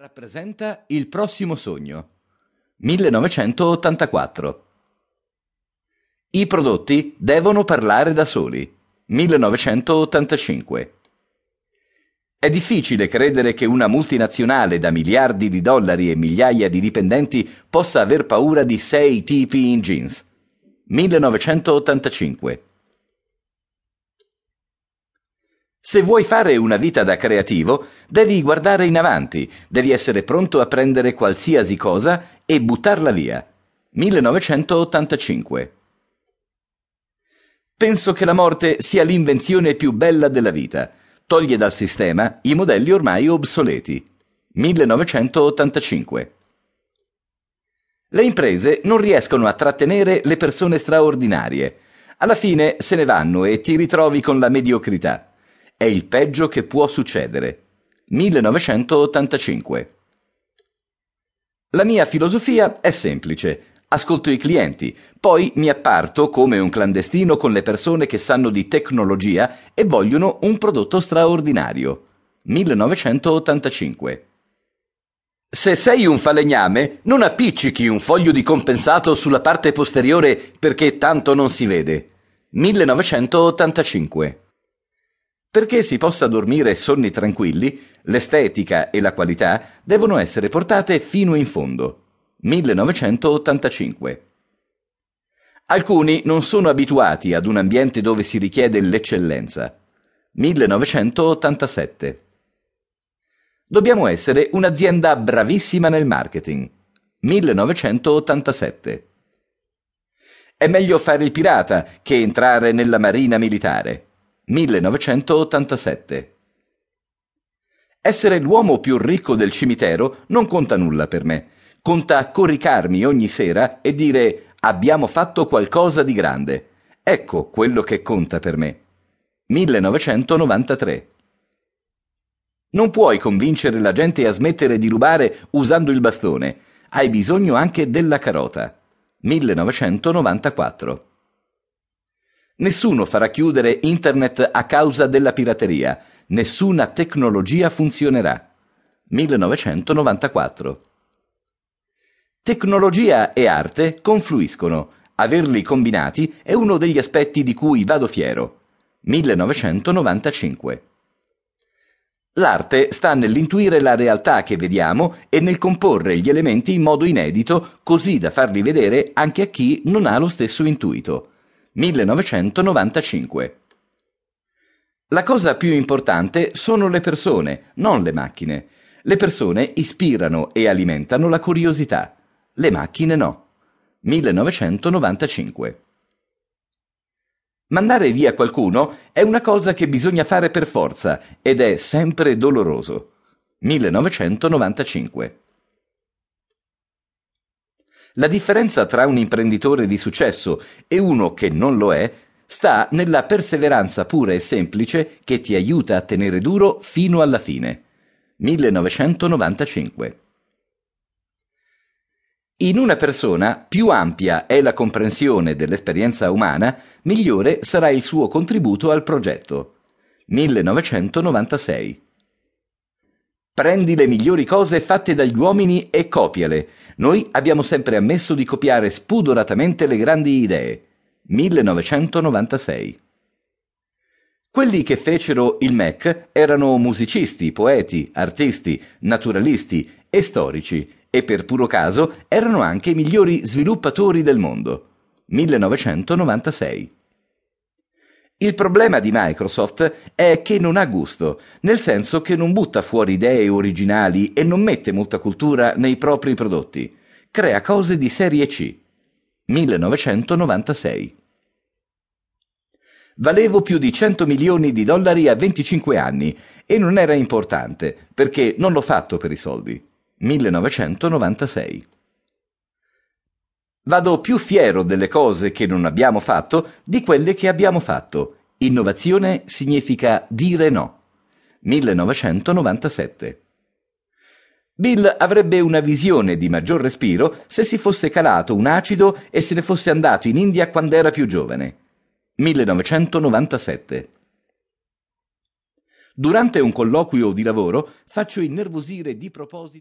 Rappresenta il prossimo sogno. 1984. I prodotti devono parlare da soli. 1985. È difficile credere che una multinazionale da miliardi di dollari e migliaia di dipendenti possa aver paura di sei tipi in jeans. 1985. Se vuoi fare una vita da creativo, devi guardare in avanti, devi essere pronto a prendere qualsiasi cosa e buttarla via. 1985. Penso che la morte sia l'invenzione più bella della vita. Toglie dal sistema i modelli ormai obsoleti. 1985. Le imprese non riescono a trattenere le persone straordinarie. Alla fine se ne vanno e ti ritrovi con la mediocrità. È il peggio che può succedere. 1985. La mia filosofia è semplice. Ascolto i clienti, poi mi apparto come un clandestino con le persone che sanno di tecnologia e vogliono un prodotto straordinario. 1985. Se sei un falegname, non appiccichi un foglio di compensato sulla parte posteriore perché tanto non si vede. 1985. Perché si possa dormire sonni tranquilli, l'estetica e la qualità devono essere portate fino in fondo. 1985. Alcuni non sono abituati ad un ambiente dove si richiede l'eccellenza. 1987. Dobbiamo essere un'azienda bravissima nel marketing. 1987. È meglio fare il pirata che entrare nella marina militare. 1987. Essere l'uomo più ricco del cimitero non conta nulla per me. Conta coricarmi ogni sera e dire abbiamo fatto qualcosa di grande. Ecco quello che conta per me. 1993. Non puoi convincere la gente a smettere di rubare usando il bastone. Hai bisogno anche della carota. 1994. Nessuno farà chiudere Internet a causa della pirateria. Nessuna tecnologia funzionerà. 1994. Tecnologia e arte confluiscono. Averli combinati è uno degli aspetti di cui vado fiero. 1995. L'arte sta nell'intuire la realtà che vediamo e nel comporre gli elementi in modo inedito, così da farli vedere anche a chi non ha lo stesso intuito. 1995. La cosa più importante sono le persone, non le macchine. Le persone ispirano e alimentano la curiosità, le macchine no. 1995. Mandare via qualcuno è una cosa che bisogna fare per forza ed è sempre doloroso. 1995. La differenza tra un imprenditore di successo e uno che non lo è sta nella perseveranza pura e semplice che ti aiuta a tenere duro fino alla fine. 1995. In una persona più ampia è la comprensione dell'esperienza umana, migliore sarà il suo contributo al progetto. 1996. Prendi le migliori cose fatte dagli uomini e copiale. Noi abbiamo sempre ammesso di copiare spudoratamente le grandi idee. 1996. Quelli che fecero il Mac erano musicisti, poeti, artisti, naturalisti e storici e per puro caso erano anche i migliori sviluppatori del mondo. 1996. Il problema di Microsoft è che non ha gusto, nel senso che non butta fuori idee originali e non mette molta cultura nei propri prodotti. Crea cose di serie C. 1996. Valevo più di 100 milioni di dollari a 25 anni e non era importante, perché non l'ho fatto per i soldi. 1996. Vado più fiero delle cose che non abbiamo fatto di quelle che abbiamo fatto. Innovazione significa dire no. 1997. Bill avrebbe una visione di maggior respiro se si fosse calato un acido e se ne fosse andato in India quando era più giovane. 1997. Durante un colloquio di lavoro faccio innervosire di proposito